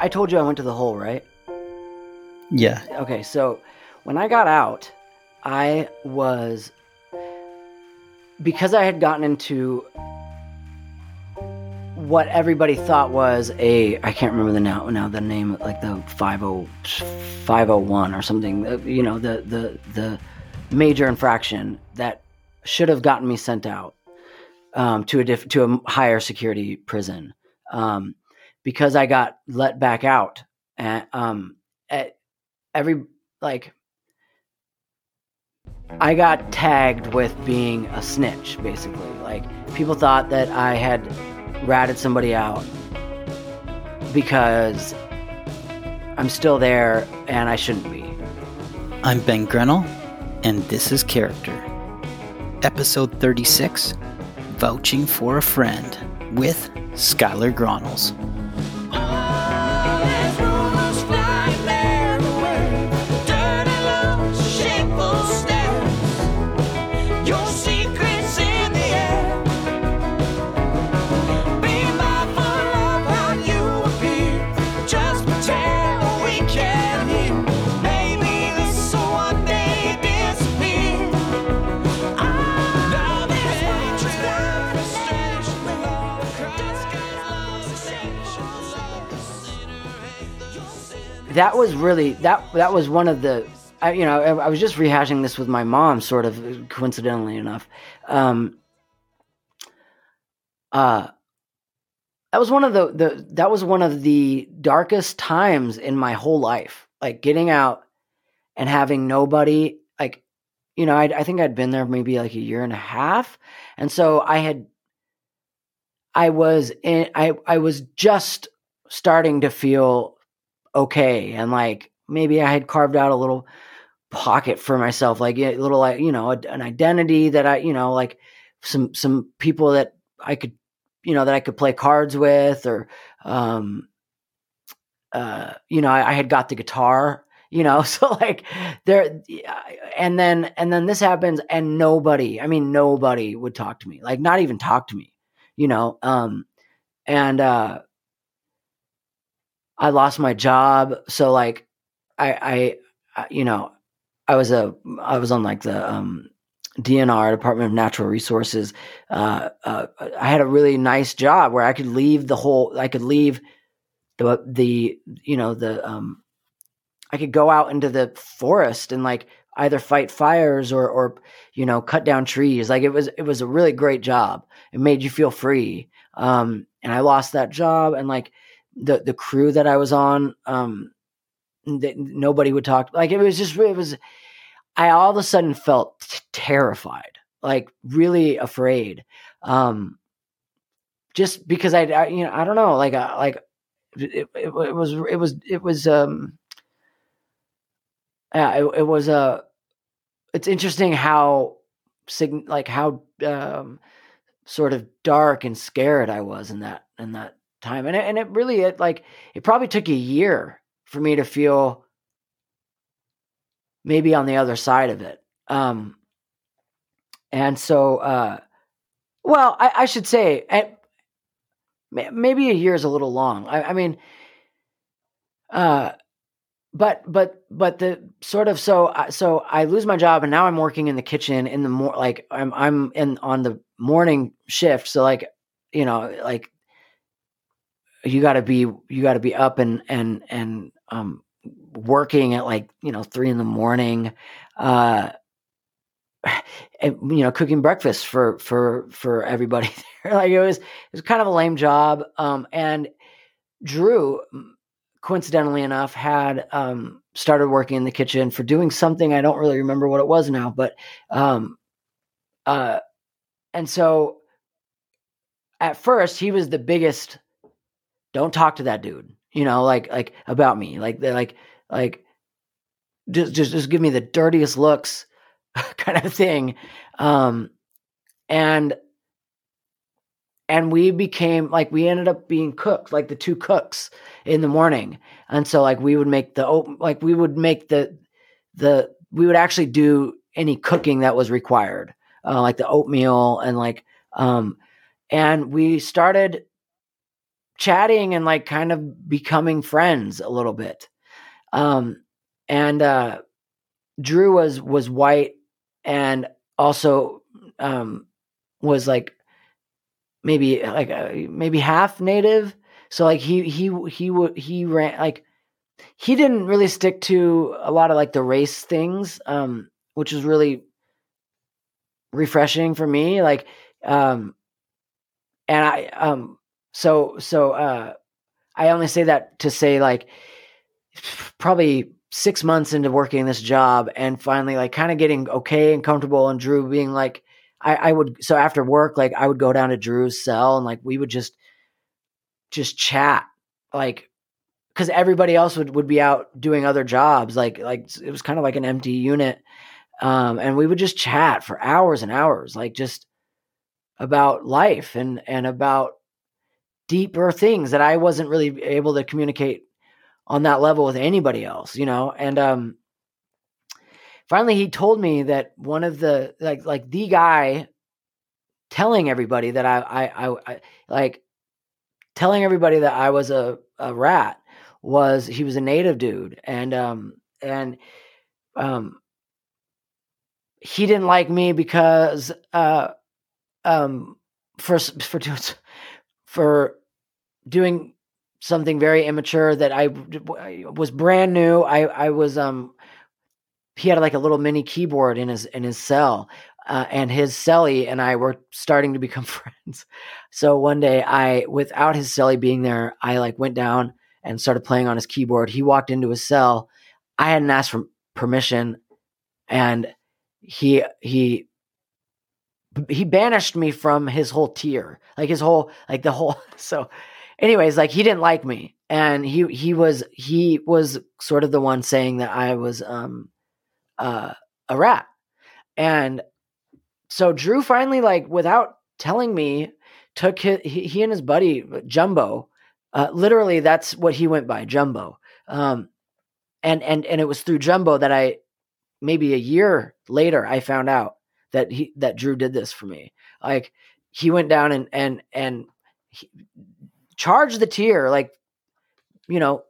I told you I went to the hole, right? Yeah. Okay, so when I got out, I was because I had gotten into what everybody thought was a I can't remember the now now the name like the 50 501 or something uh, you know the the the major infraction that should have gotten me sent out um, to a diff- to a higher security prison um, because I got let back out and um, at every like I got tagged with being a snitch basically like people thought that I had ratted somebody out because I'm still there and I shouldn't be. I'm Ben Grenell, and this is Character. Episode 36 Vouching for a Friend with Skylar Gronels. That was really that that was one of the I, you know I, I was just rehashing this with my mom sort of coincidentally enough. Um, uh, that was one of the the that was one of the darkest times in my whole life. Like getting out and having nobody like you know I I think I'd been there maybe like a year and a half, and so I had I was in I I was just starting to feel okay and like maybe I had carved out a little pocket for myself like a little like you know an identity that I you know like some some people that I could you know that I could play cards with or um uh you know I, I had got the guitar you know so like there and then and then this happens and nobody I mean nobody would talk to me like not even talk to me you know um and uh I lost my job. So like I I, you know I was a I was on like the um DNR Department of Natural Resources. Uh, uh I had a really nice job where I could leave the whole I could leave the the you know the um I could go out into the forest and like either fight fires or or you know cut down trees. Like it was it was a really great job. It made you feel free. Um and I lost that job and like the the crew that I was on um that nobody would talk like it was just it was I all of a sudden felt t- terrified like really afraid um just because I, I you know I don't know like uh, like it, it, it was it was it was um yeah it, it was a uh, it's interesting how sig- like how um sort of dark and scared I was in that in that time. And it, and it really it like it probably took a year for me to feel maybe on the other side of it. Um and so uh well i, I should say at, maybe a year is a little long. I, I mean uh but but but the sort of so so I lose my job and now I'm working in the kitchen in the more like I'm I'm in on the morning shift. So like you know like you got to be you got to be up and and and um working at like you know three in the morning uh and, you know cooking breakfast for for for everybody there. Like it was it was kind of a lame job um and drew coincidentally enough had um started working in the kitchen for doing something i don't really remember what it was now but um uh and so at first he was the biggest don't talk to that dude you know like like about me. Like like like just just just give me the dirtiest looks kind of thing. Um and and we became like we ended up being cooked like the two cooks in the morning. And so like we would make the like we would make the the we would actually do any cooking that was required uh, like the oatmeal and like um and we started chatting and like kind of becoming friends a little bit. Um, and uh, Drew was was white and also um, was like maybe like uh, maybe half native. So like he he he would he ran like he didn't really stick to a lot of like the race things, um, which was really refreshing for me. Like, um, and I um so so uh, I only say that to say like probably six months into working this job and finally like kind of getting okay and comfortable and Drew being like I, I would so after work like I would go down to Drew's cell and like we would just just chat like because everybody else would, would be out doing other jobs like like it was kind of like an empty unit um and we would just chat for hours and hours like just about life and and about deeper things that I wasn't really able to communicate on that level with anybody else, you know. And um finally he told me that one of the like like the guy telling everybody that I I I, I like telling everybody that I was a, a rat was he was a native dude and um and um he didn't like me because uh um for for for doing something very immature that I was brand new. I I was um he had like a little mini keyboard in his in his cell. Uh, and his celly and I were starting to become friends. So one day I without his celly being there, I like went down and started playing on his keyboard. He walked into his cell. I hadn't asked for permission and he he he banished me from his whole tier. Like his whole like the whole so anyways, like he didn't like me, and he he was he was sort of the one saying that I was um uh a rat, and so Drew finally like without telling me took his, he, and his buddy Jumbo, uh, literally that's what he went by Jumbo, um, and and and it was through Jumbo that I maybe a year later I found out that he that Drew did this for me. Like he went down and and and charged the tier, like you know,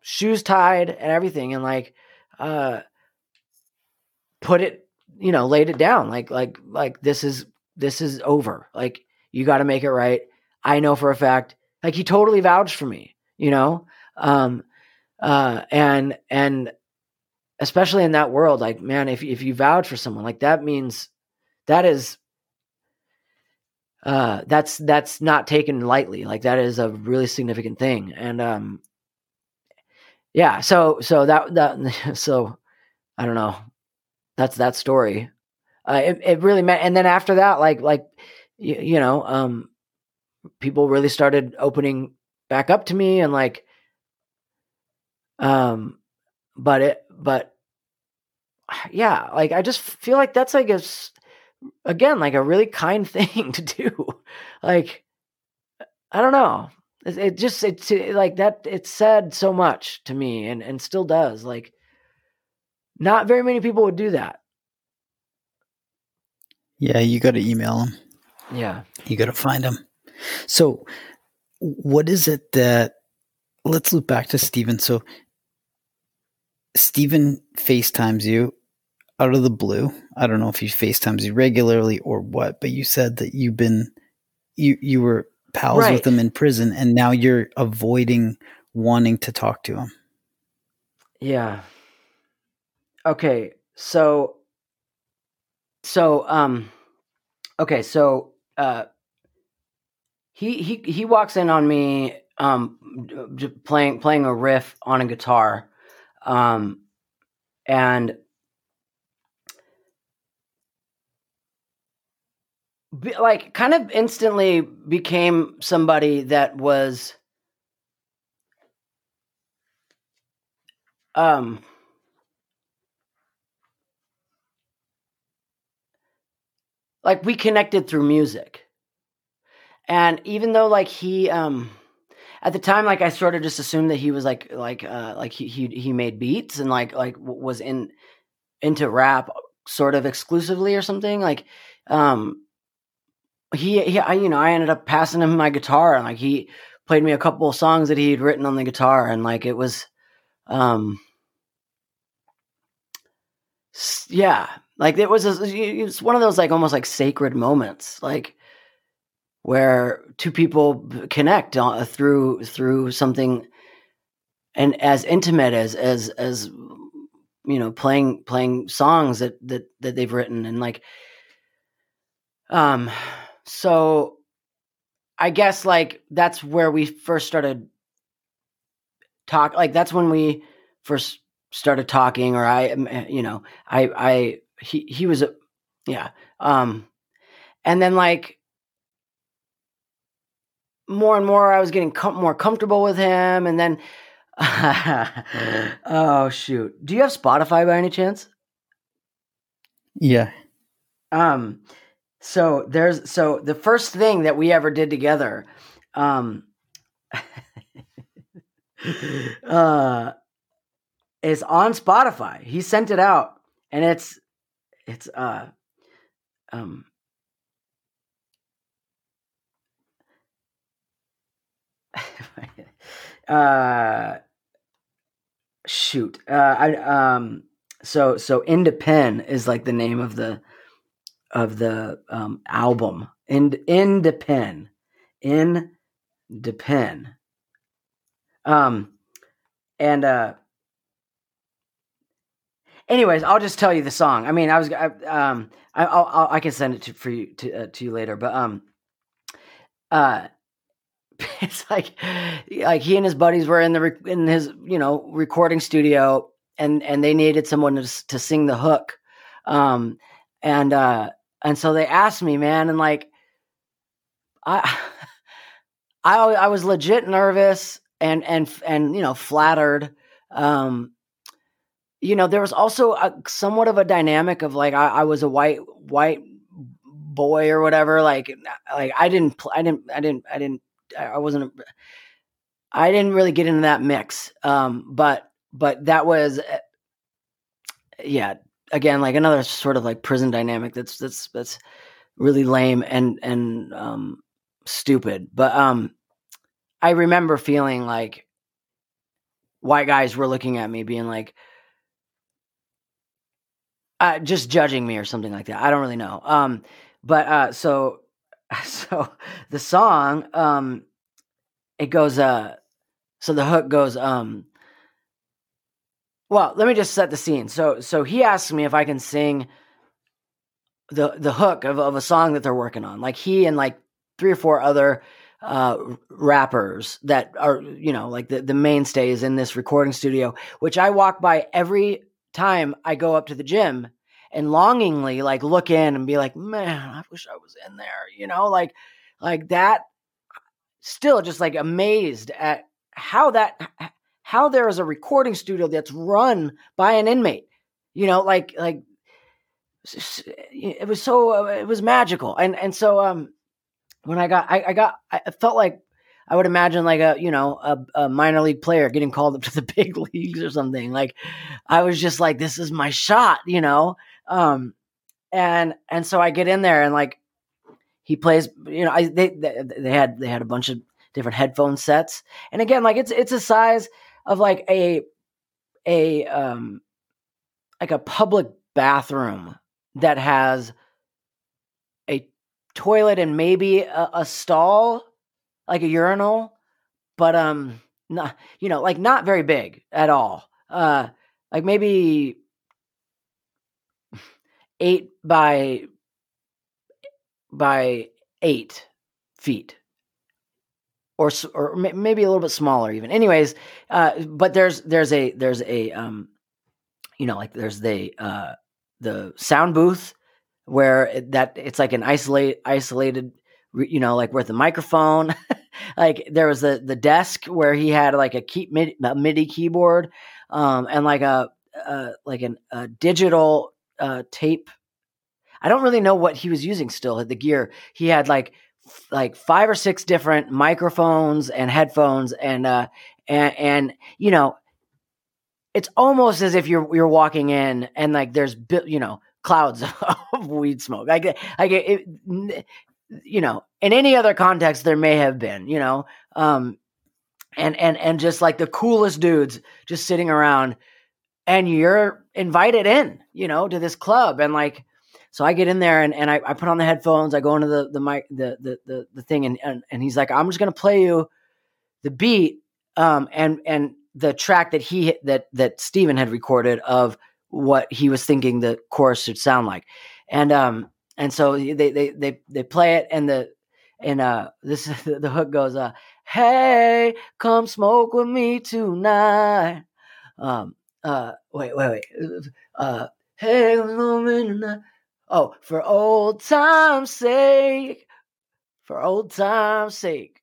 shoes tied and everything, and like uh put it, you know, laid it down, like like like this is this is over. Like you got to make it right. I know for a fact. Like he totally vouched for me, you know, um, uh, and and especially in that world, like man, if if you vouch for someone, like that means that is uh that's that's not taken lightly like that is a really significant thing and um yeah so so that that so i don't know that's that story. Uh it, it really meant and then after that like like you, you know um people really started opening back up to me and like um but it but yeah like i just feel like that's like a again like a really kind thing to do like i don't know it, it just it's it, like that it said so much to me and and still does like not very many people would do that Yeah, you got to email him. yeah You got to find him. So, what is it that? Let's loop back to Steven. So, Steven FaceTimes you out of the blue. I don't know if he FaceTimes you regularly or what, but you said that you've been you you were pals Right. with him in prison, and now you're avoiding wanting to talk to him. Yeah. Okay. So so um okay, so uh he he he walks in on me um playing playing a riff on a guitar. Um and be, like kind of instantly became somebody that was um like we connected through music. And even though like he um at the time like i sort of just assumed that he was like like uh like he he, he made beats and like like was in into rap sort of exclusively or something like um he, he I, you know i ended up passing him my guitar and like he played me a couple of songs that he'd written on the guitar, and like it was, um, yeah, like it was. A, it's one of those like almost like sacred moments, like where two people connect on, through through something, and as intimate as as as you know playing playing songs that that that they've written and like um so i guess like that's where we first started talk like that's when we first started talking or i eh, you know i i he he was a yeah um and then like more and more i was getting com- more comfortable with him and then oh shoot do you have spotify by any chance Yeah. um so there's so the first thing that we ever did together um uh is on spotify. He sent it out and it's it's uh um uh shoot uh i um so so independ is like the name of the of the um album. In independ in depend um and uh anyways i'll just tell you the song. I mean i was I, um I, I'll, i can send it to for you to uh, to you later but um uh it's like like he and his buddies were in the in his you know recording studio and and they needed someone to to sing the hook. Um and uh and so they asked me man and like i i i was legit nervous and and and you know flattered. Um you know there was also a, somewhat of a dynamic of like I, I was a white white boy or whatever like like i didn't pl- i didn't i didn't i didn't i wasn't a, i didn't really get into that mix. Um but but that was uh, yeah again like another sort of like prison dynamic that's that's that's really lame and and um stupid but um i remember feeling like white guys were looking at me being like uh, just judging me or something like that. I don't really know. Um, but uh, so so the song um, it goes uh, so the hook goes um. Well, let me just set the scene. So so he asks me if I can sing the the hook of, of a song that they're working on. Like he and like three or four other uh rappers that are you know like the, the mainstays in this recording studio which i walk by every time I go up to the gym and longingly like look in and be like, man, I wish I was in there, you know, like like that still just like amazed at how that how there is a recording studio that's run by an inmate. You know, like like it was so it was magical. And and so um when I got I, I got I felt like I would imagine like a you know a, a, minor league player getting called up to the big leagues or something. Like I was just like, this is my shot, you know. Um, and and so I get in there and like he plays, you know, I they they, they had they had a bunch of different headphone sets, and again, like it's it's a size of like a a um like a public bathroom that has a toilet and maybe a, a stall like a urinal, but um, not you know, like not very big at all. Uh, like maybe eight by by eight feet, or or maybe a little bit smaller even. Anyways, uh, but there's there's a there's a um, you know, like there's the uh the sound booth where it, that it's like an isolate isolated you know like with the microphone. Like there was the the desk where he had like a key midi, a MIDI keyboard um and like a uh like an, a digital uh tape. I don't really know what he was using still at the gear. He had like like five or six different microphones and headphones and uh and and you know it's almost as if you're you're walking in and like there's you know clouds of weed smoke. Like like it, it you know, in any other context, there may have been, you know, um, and and and just like the coolest dudes just sitting around, and you're invited in, you know, to this club, and like, so I get in there and, and I, I put on the headphones, I go into the the mic the the the, the thing, and, and and he's like, I'm just gonna play you the beat, um, and and the track that he that that Steven had recorded of what he was thinking the chorus should sound like, and um and so they they they they play it and the and uh this the hook goes uh hey come smoke with me tonight. Um uh wait wait wait. Uh hey come smoke with me tonight oh for old time's sake for old time's sake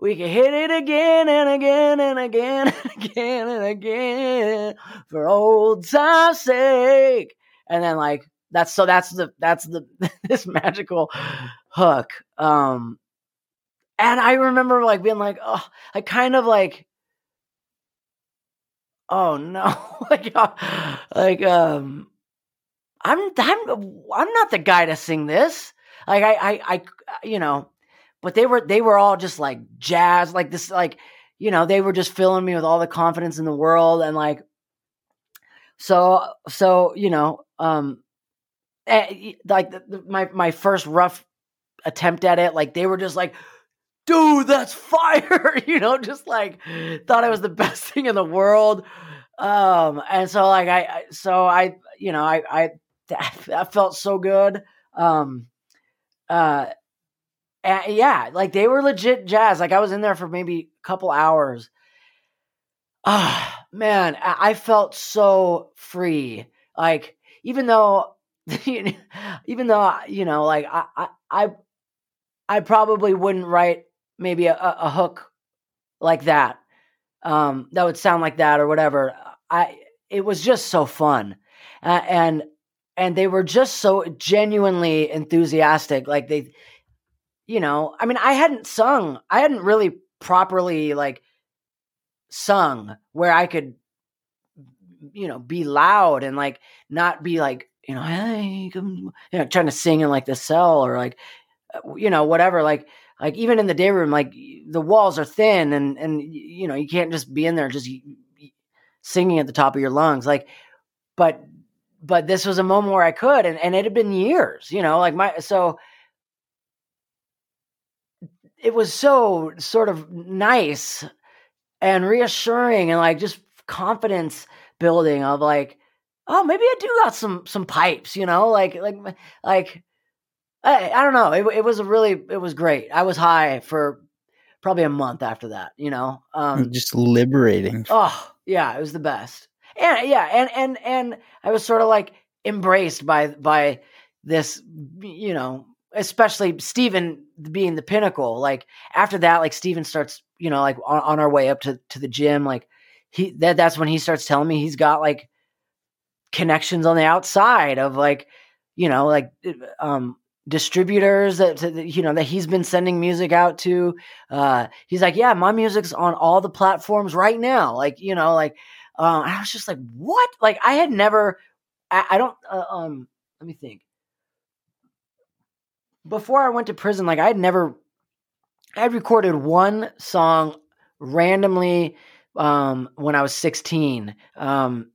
we can hit it again and again and again and again and again for old time's sake. And then like that's so that's the that's the this magical hook um and i remember like being like oh i kind of like oh no like uh, like um i'm i'm i'm not the guy to sing this. Like i i i you know but they were they were all just like jazz like this like you know they were just filling me with all the confidence in the world and like so so you know um eh, like the, the, my my first rough attempt at it like they were just like dude that's fire you know just like thought it was the best thing in the world. Um and so like i, I so i you know i i that felt so good um uh yeah like they were legit jazz like i was in there for maybe a couple hours. Ah man I, I felt so free like even though even though you know like i i i probably wouldn't write maybe a, a hook like that um that would sound like that or whatever i it was just so fun uh, and and they were just so genuinely enthusiastic like they you know i mean i hadn't sung i hadn't really properly like sung where i could you know be loud and like not be like you know hey you know trying to sing in like the cell or like uh, you know whatever like like even in the day room like the walls are thin and and you know you can't just be in there just singing at the top of your lungs like but but this was a moment where i could and, and it had been years you know like my so it was so sort of nice and reassuring and like just confidence building of like oh maybe i do got some some pipes you know like like like i, I don't know it, it was a really it was great i was high for probably a month after that you know um Just liberating. oh yeah it was the best and yeah and and and i was sort of like embraced by by this you know especially Stephen being the pinnacle. Like after that, like Steven starts, you know, like on, on our way up to, to the gym, like he that that's when he starts telling me he's got like connections on the outside of like, you know, like um distributors that, that you know that he's been sending music out to uh he's like yeah my music's on all the platforms right now like you know like um i was just like what like i had never i, I don't uh, um let me think before I went to prison, like I had never, I had recorded one song randomly um, when I was 16 um,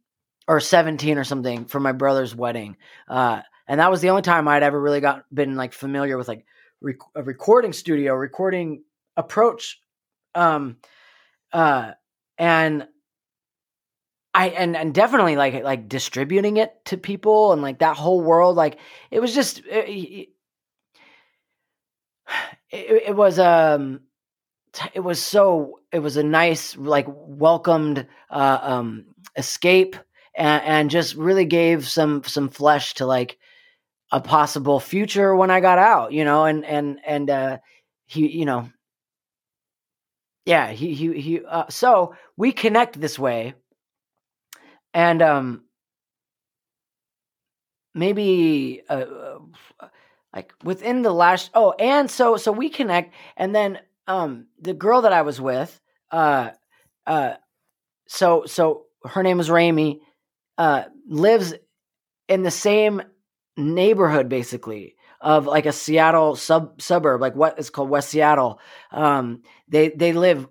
or 17 or something for my brother's wedding. Uh, and that was the only time I'd ever really got been like familiar with like rec- a recording studio, recording approach. Um, uh, and I and and definitely like like distributing it to people and like that whole world like it was just it, it, it was um it was so it was a nice like welcomed uh, um escape and, and just really gave some some flesh to like a possible future when I got out, you know, and and and uh he you know yeah, he he he uh, so we connect this way and um maybe uh, uh like within the last oh and so so we connect and then um the girl that i was with uh uh so so her name is Rami uh lives in the same neighborhood basically of like a Seattle sub suburb, like what is called West Seattle. Um, they they live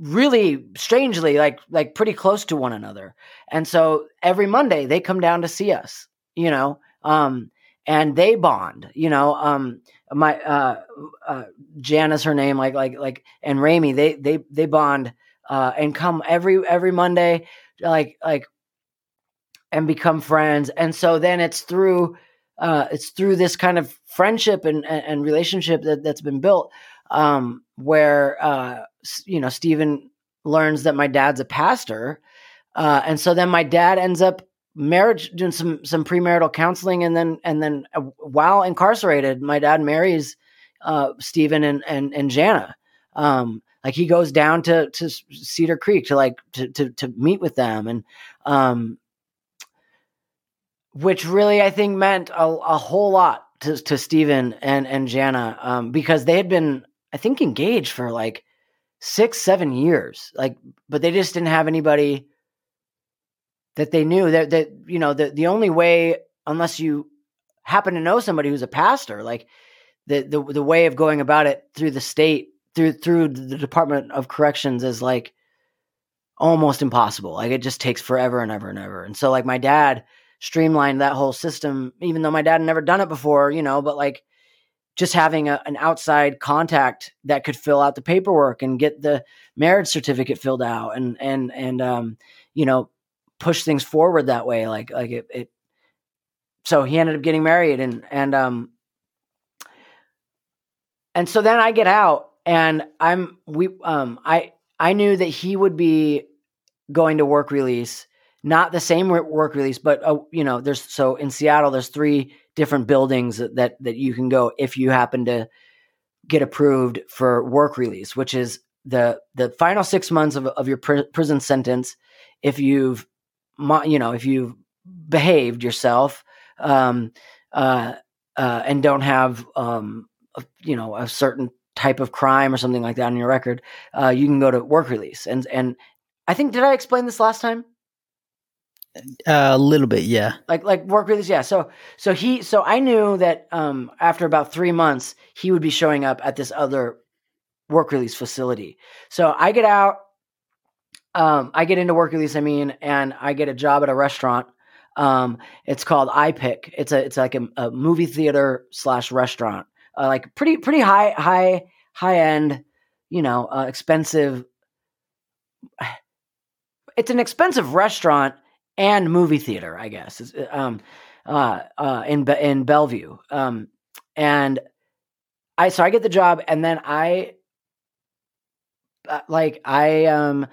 really strangely like like pretty close to one another. And so every monday they come down to see us you know um and they bond you know um my uh uh jan is her name like like like and Ramey, they they they bond uh and come every every monday like like and become friends. And so then it's through uh it's through this kind of friendship and and, and relationship that that's been built um where uh you know Stephen learns that my dad's a pastor uh and so then my dad ends up marriage doing some some premarital counseling and then and then uh, while incarcerated my dad marries uh Stephen and and and Jana. Um like he goes down to to Cedar Creek to like to to to meet with them and um which really I think meant a, a whole lot to to Stephen and and Jana um because they had been I think engaged for like six seven years like but they just didn't have anybody that they knew that that you know the the only way unless you happen to know somebody who's a pastor like the the the way of going about it through the state through through the Department of Corrections is like almost impossible. Like it just takes forever and ever and ever. And so like my dad streamlined that whole system even though my dad had never done it before you know but like just having a, an outside contact that could fill out the paperwork and get the marriage certificate filled out and and and um you know push things forward that way like like it, it so he ended up getting married and and um and so then I get out and I'm we um I I knew that he would be going to work release not the same work release but uh, you know there's so in Seattle there's three different buildings that, that you can go if you happen to get approved for work release which is the the final 6 months of of your pr- prison sentence. If you've you know if you've behaved yourself um uh uh and don't have um a, you know a certain type of crime or something like that on your record uh you can go to work release. And and I think did I explain this last time A little bit, yeah. like like work release yeah. So so he so i knew that um after about three months he would be showing up at this other work release facility. So i get out um i get into work release i mean and i get a job at a restaurant. Um it's called iPic it's a it's like a, a movie theater slash restaurant. Uh, like pretty pretty high high high end you know uh, expensive it's an expensive restaurant and movie theater, I guess, is, um, uh, uh, in in Bellevue. Um, and I so I get the job, and then I uh, like I um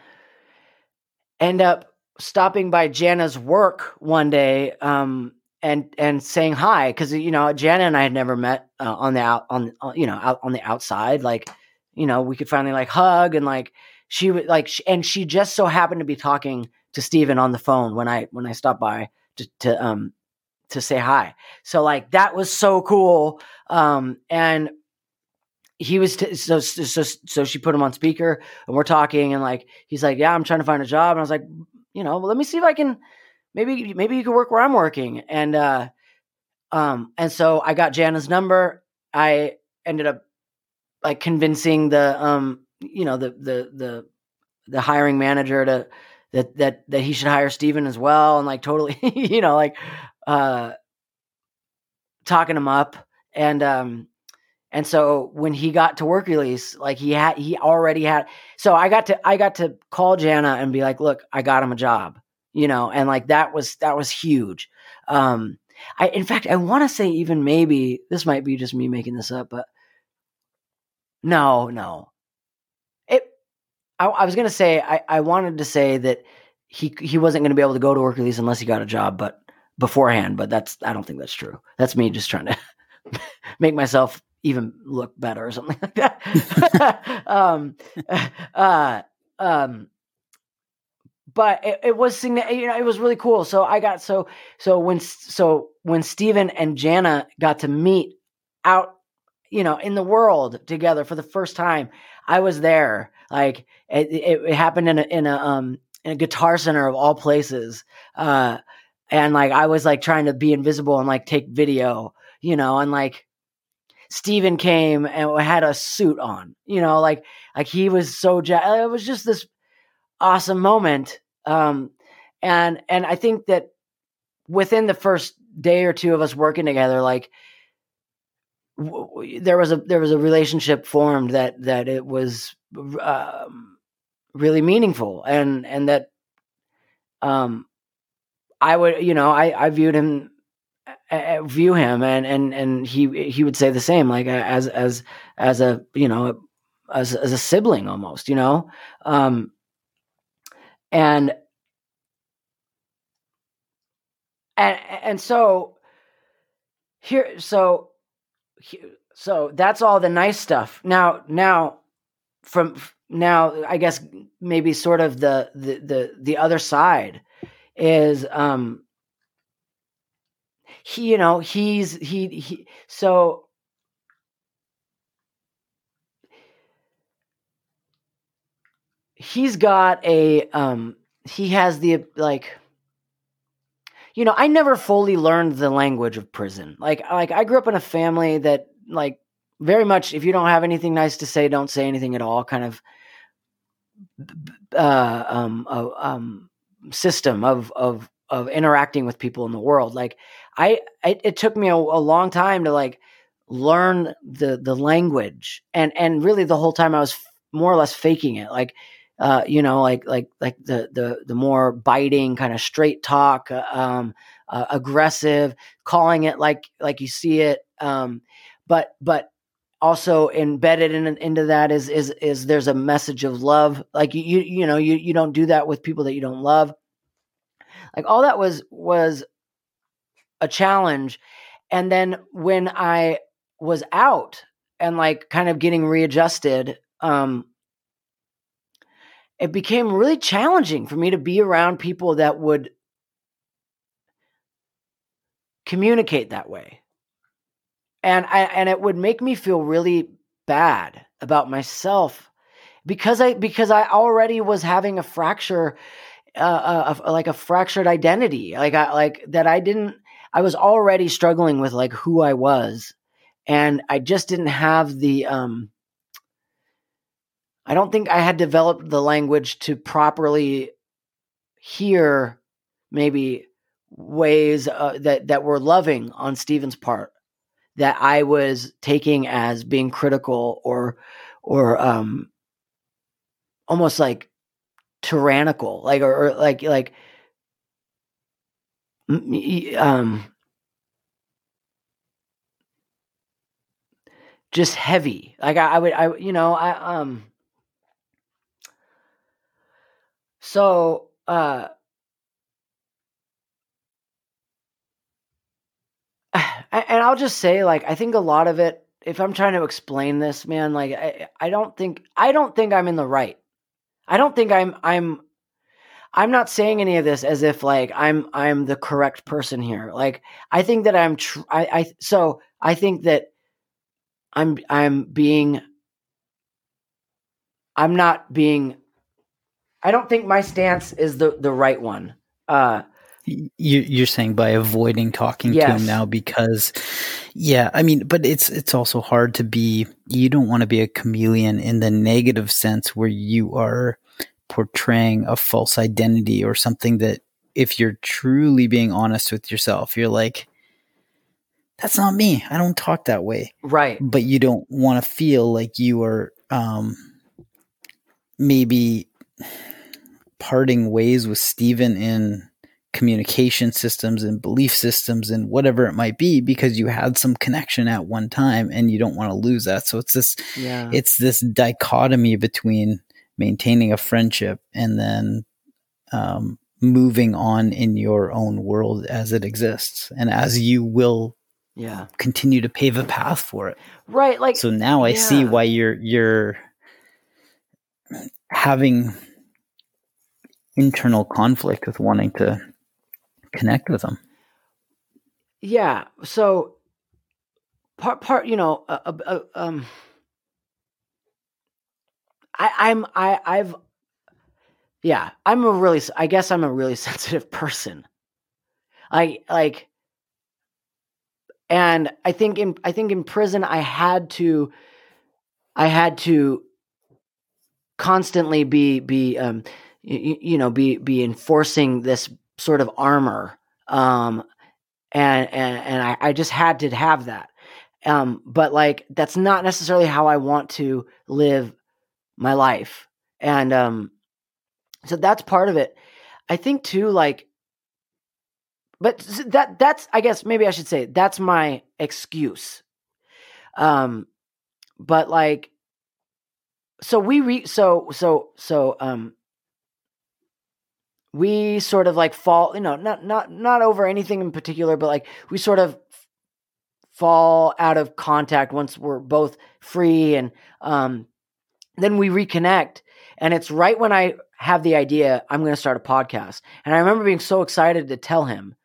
end up stopping by Jana's work one day, um, and and saying hi because you know Jana and I had never met uh, on the out on uh, you know out on the outside, like you know we could finally like hug and like she would like and she just so happened to be talking to Steven on the phone when I when I stopped by to, to um to say hi. So like that was so cool. Um and he was t- so so so she put him on speaker and we're talking and like he's like yeah I'm trying to find a job and I was like you know well, let me see if I can maybe maybe you could work where I'm working and uh um and so I got Jana's number I ended up like convincing the um you know the the the the hiring manager to that that that he should hire Steven as well and like totally you know like uh talking him up. And um and so when he got to work release like he had he already had so I got to I got to call Jana and be like look I got him a job you know and like that was that was huge. Um I in fact I want to say even maybe this might be just me making this up but no no I, I was gonna say I, I wanted to say that he he wasn't gonna be able to go to work release unless he got a job, but beforehand. But that's I don't think that's true. That's me just trying to make myself even look better or something like that. um, uh, um, but it, it was you know it was really cool. So I got so so when so when Steven and Jana got to meet out you know in the world together for the first time, I was there. Like it, it, it happened in a in a um in a guitar center of all places. Uh, and like I was like trying to be invisible and like take video, you know, and like Steven came and had a suit on, you know, like like he was so ja- it was just this awesome moment. Um and and I think that within the first day or two of us working together, like there was a there was a relationship formed that that it was um, really meaningful and and that um I would you know I I viewed him view him and and and he he would say the same like as as as a you know as as a sibling almost you know? Um and and and so here so so that's all the nice stuff. Now now from now i guess maybe sort of the the the, the other side is um he you know he's he he so he's got a um he has the like you know i never fully learned the language of prison. Like like i grew up in a family that like very much if you don't have anything nice to say don't say anything at all kind of uh um uh, um system of of of interacting with people in the world. Like i it, it took me a, a long time to like learn the the language and and really the whole time i was f- more or less faking it. Like uh you know like like like the the the more biting kind of straight talk uh, um uh, aggressive calling it like like you see it um but but also embedded in into that is is is there's a message of love. Like you you, you know you you don't do that with people that you don't love. Like all that was was a challenge. And then when i was out and like kind of getting readjusted um it became really challenging for me to be around people that would communicate that way. And I, and it would make me feel really bad about myself because I because I already was having a fracture uh, uh, of- like a fractured identity like I like that I didn't I was already struggling with like who I was. And I just didn't have the um I don't think I had developed the language to properly hear maybe ways uh, that that were loving on Steven's part that I was taking as being critical or or um almost like tyrannical like or, or like like um just heavy. Like I, I would I you know I um so uh and I'll just say, like, I think a lot of it, if I'm trying to explain this, man, like, I, I don't think, I don't think I'm in the right. I don't think I'm, I'm, I'm not saying any of this as if like I'm, I'm the correct person here. Like, I think that I'm, tr- I, I, so I think that I'm, I'm being, I'm not being, I don't think my stance is the, the right one. Uh, You, you're saying by avoiding talking to him now because, yeah, I mean, but it's it's also hard to be. You don't want to be a chameleon in the negative sense where you are portraying a false identity or something that, if you're truly being honest with yourself, you're like, that's not me. I don't talk that way. right. But you don't want to feel like you are um, maybe parting ways with Stephen in communication systems and belief systems and whatever it might be because you had some connection at one time and you don't want to lose that. So it's this Yeah. it's this dichotomy between maintaining a friendship and then um, moving on in your own world as it exists and as you will yeah. continue to pave a path for it. Right. Like, So now I see why you're you're having internal conflict with wanting to connect with them. Yeah. So part part you know uh, uh, uh, um I I'm I I've yeah, I'm a really I guess I'm a really sensitive person. I like and I think in I think in prison I had to I had to constantly be be um you, you know be be enforcing this sort of armor um and and and I, I just had to have that. Um but like that's not necessarily how I want to live my life. And um so that's part of it. I think too like but that that's I guess maybe I should say that's my excuse. Um but like so we re so so so um we sort of like fall you know not not not over anything in particular but like we sort of fall out of contact once we're both free and um then we reconnect. And it's right when i have the idea i'm going to start a podcast. And i remember being so excited to tell him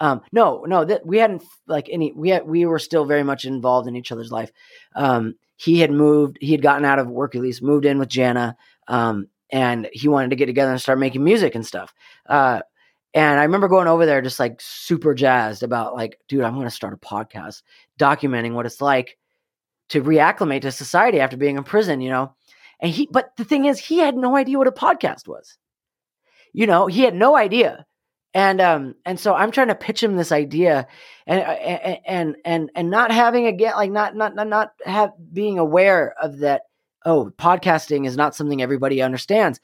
um no no that we hadn't like any we had we were still very much involved in each other's life. Um he had moved he had gotten out of work at least moved in with jana. Um and he wanted to get together and start making music and stuff uh and I remember going over there just like super jazzed about like, dude, I'm going to start a podcast documenting what it's like to reacclimate to society after being in prison, you know? And he, but the thing is, he had no idea what a podcast was. You know, he had no idea. And, um, and so I'm trying to pitch him this idea and, and, and, and, and not having again, like not, not, not, not have being aware of that. Oh, podcasting is not something everybody understands.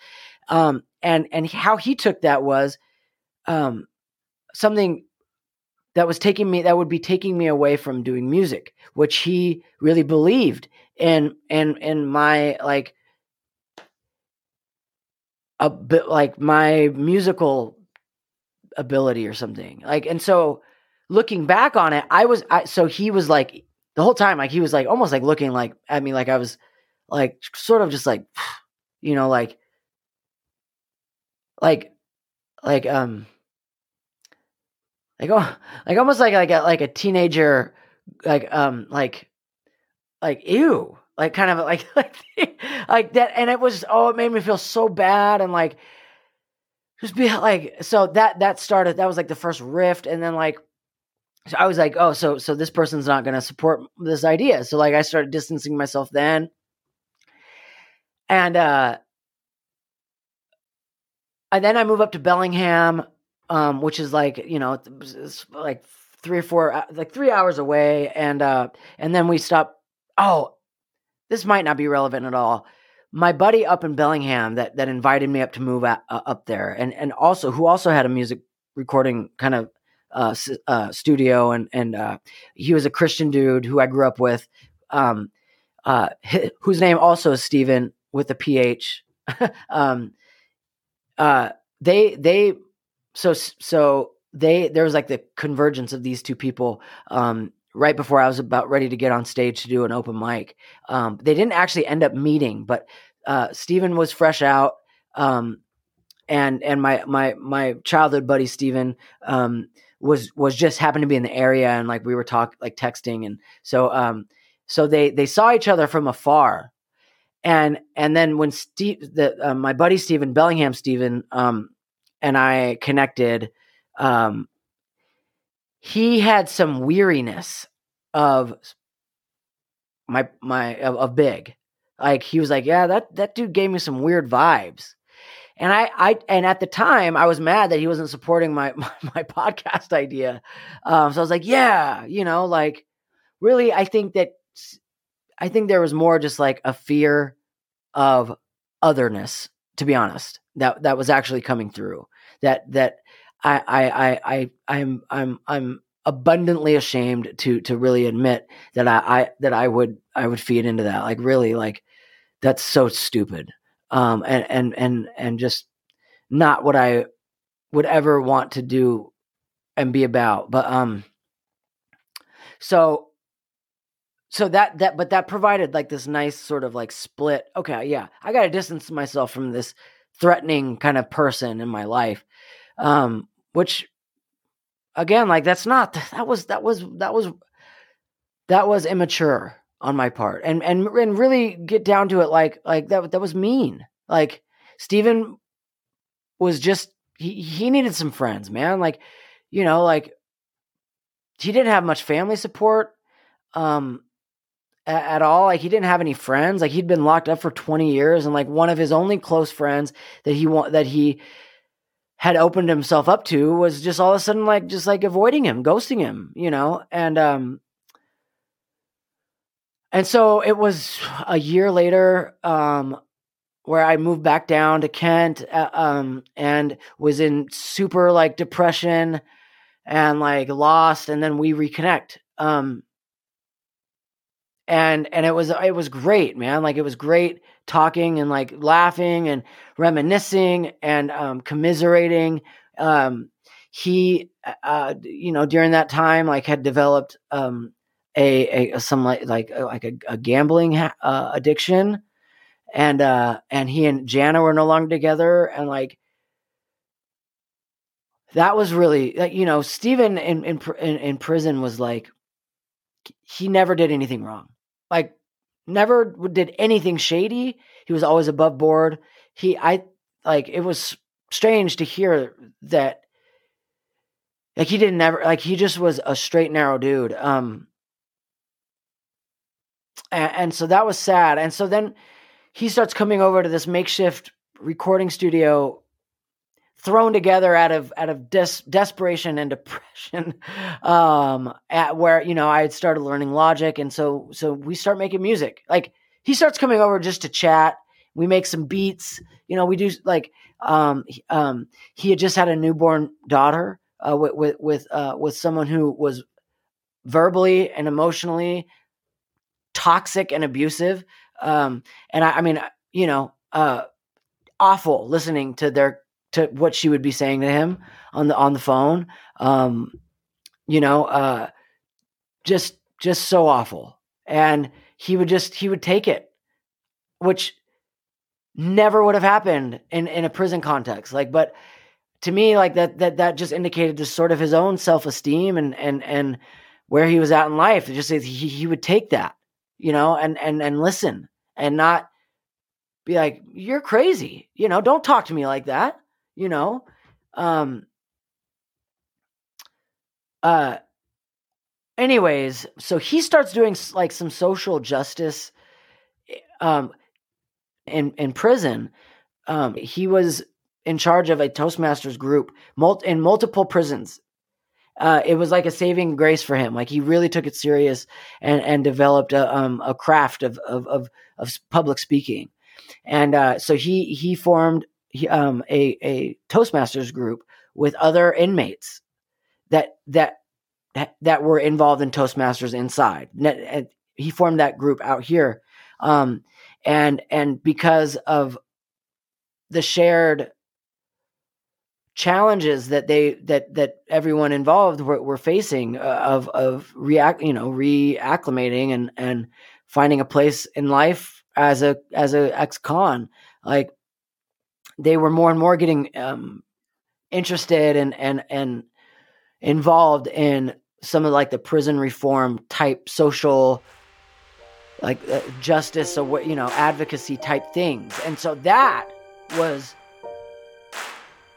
Um, and, and how he took that was, um, something that was taking me that would be taking me away from doing music, which he really believed in and in my like a bit like my musical ability or something. Like and so looking back on it, I was I, so he was like the whole time like he was like almost like looking like at me like I was like sort of just like you know like like like um like oh like almost like like a like a teenager like um like like ew like kind of like like like that and it was oh it made me feel so bad and like just be like so that that started that was like the first rift and then like so I was like oh so so this person's not going to support this idea so like I started distancing myself then and uh and then I move up to Bellingham um, which is like you know like three or four uh, like three hours away. And uh and then we stop oh this might not be relevant at all. My buddy up in bellingham that that invited me up to move uh, up there. And and also who also had a music recording kind of uh, uh studio. And and uh he was a christian dude who i grew up with. Um uh hi- whose name also is steven with a ph um uh they they so so they there was like the convergence of these two people um right before I was about ready to get on stage to do an open mic. Um they didn't actually end up meeting, but uh Steven was fresh out um and and my my my childhood buddy Steven um was was just happened to be in the area and like we were talk like texting and so um so they they saw each other from afar and and then when Steve the uh, my buddy Stephen Bellingham Stephen, um and I connected, um, he had some weariness of my my of, of big. Like he was like, yeah, that that dude gave me some weird vibes. And I, I, and at the time, I was mad that he wasn't supporting my my, my podcast idea. Um, so I was like, yeah, you know, like really, I think that I think there was more just like a fear of otherness, to be honest. That that was actually coming through. That that I I I, I I'm I'm I'm abundantly ashamed to to really admit that I, I that I would I would feed into that. Like really, like that's so stupid. Um and and and and just not what I would ever want to do and be about. But um so so that that but that provided like this nice sort of like split okay yeah i gotta distance myself from this threatening kind of person in my life um which again like that's not that was that was that was that was immature on my part and and and really get down to it like like that that was mean like Steven was just he he needed some friends man like you know like he didn't have much family support um at all. Like he didn't have any friends. Like he'd been locked up for 20 years and like one of his only close friends that he want that he had opened himself up to was just all of a sudden like just like avoiding him ghosting him you know? And um and so it was a year later um where I moved back down to Kent uh, um and was in super like depression and like lost and then we reconnect. Um and and it was it was great man. Like it was great talking and like laughing and reminiscing and um commiserating. Um he uh you know during that time like had developed um a, a some like like uh, like a, a gambling ha- uh, addiction. And uh and he and Jana were no longer together. And like that was really like you know Stephen in in in, in prison was like he never did anything wrong like never did anything shady. He was always above board. He i like it was strange to hear that like he didn't ever like he just was a straight narrow dude um and, and so that was sad. And so then he starts coming over to this makeshift recording studio thrown together out of out of des- desperation and depression. Um at where you know i had started learning logic and so so we start making music. Like he starts coming over just to chat. We make some beats. You know we do like um um he had just had a newborn daughter uh with with with uh with someone who was verbally and emotionally toxic and abusive. Um and i, I mean you know uh awful listening to their to what she would be saying to him on the on the phone. Um you know uh just just so awful. And he would just he would take it which never would have happened in in a prison context. Like but to me like that that that just indicated just sort of his own self-esteem and and and where he was at in life. It just he, he would take that you know and and and listen and not be like you're crazy. You know don't talk to me like that you know um uh anyways so he starts doing like some social justice eh, um in in prison um he was in charge of a toastmasters group mul- in multiple prisons uh, it was like a saving grace for him. Like he really took it serious and and developed a um, a craft of of of, of public speaking, and uh, so he he formed he, um, a a Toastmasters group with other inmates that that that were involved in Toastmasters inside. And He formed that group out here, um, and and because of the shared challenges that they that that everyone involved were, were facing uh, of of react you know reacclimating and and finding a place in life as a as a ex-con like they were more and more getting um interested and and and involved in some of like the prison reform type social like uh, justice or you know advocacy type things. And so that was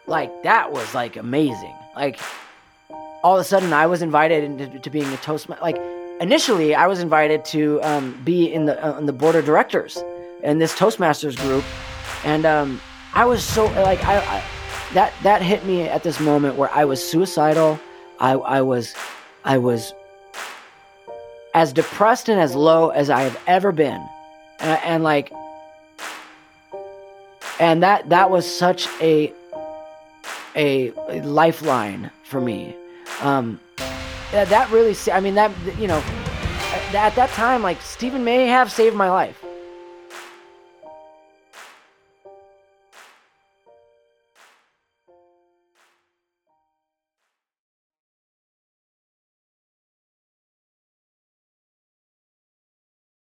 like that was like amazing. Like all of a sudden i was invited into to being a toastmaster like initially i was invited to um, be in the uh, the board of directors in this toastmasters group. And um, i was so like I, I that that hit me at this moment where i was suicidal i i was i was as depressed and as low as i have ever been and, and like and that that was such a a, lifeline for me. Um, that, that really, I mean, that you know, at that time, like Stephen may have saved my life.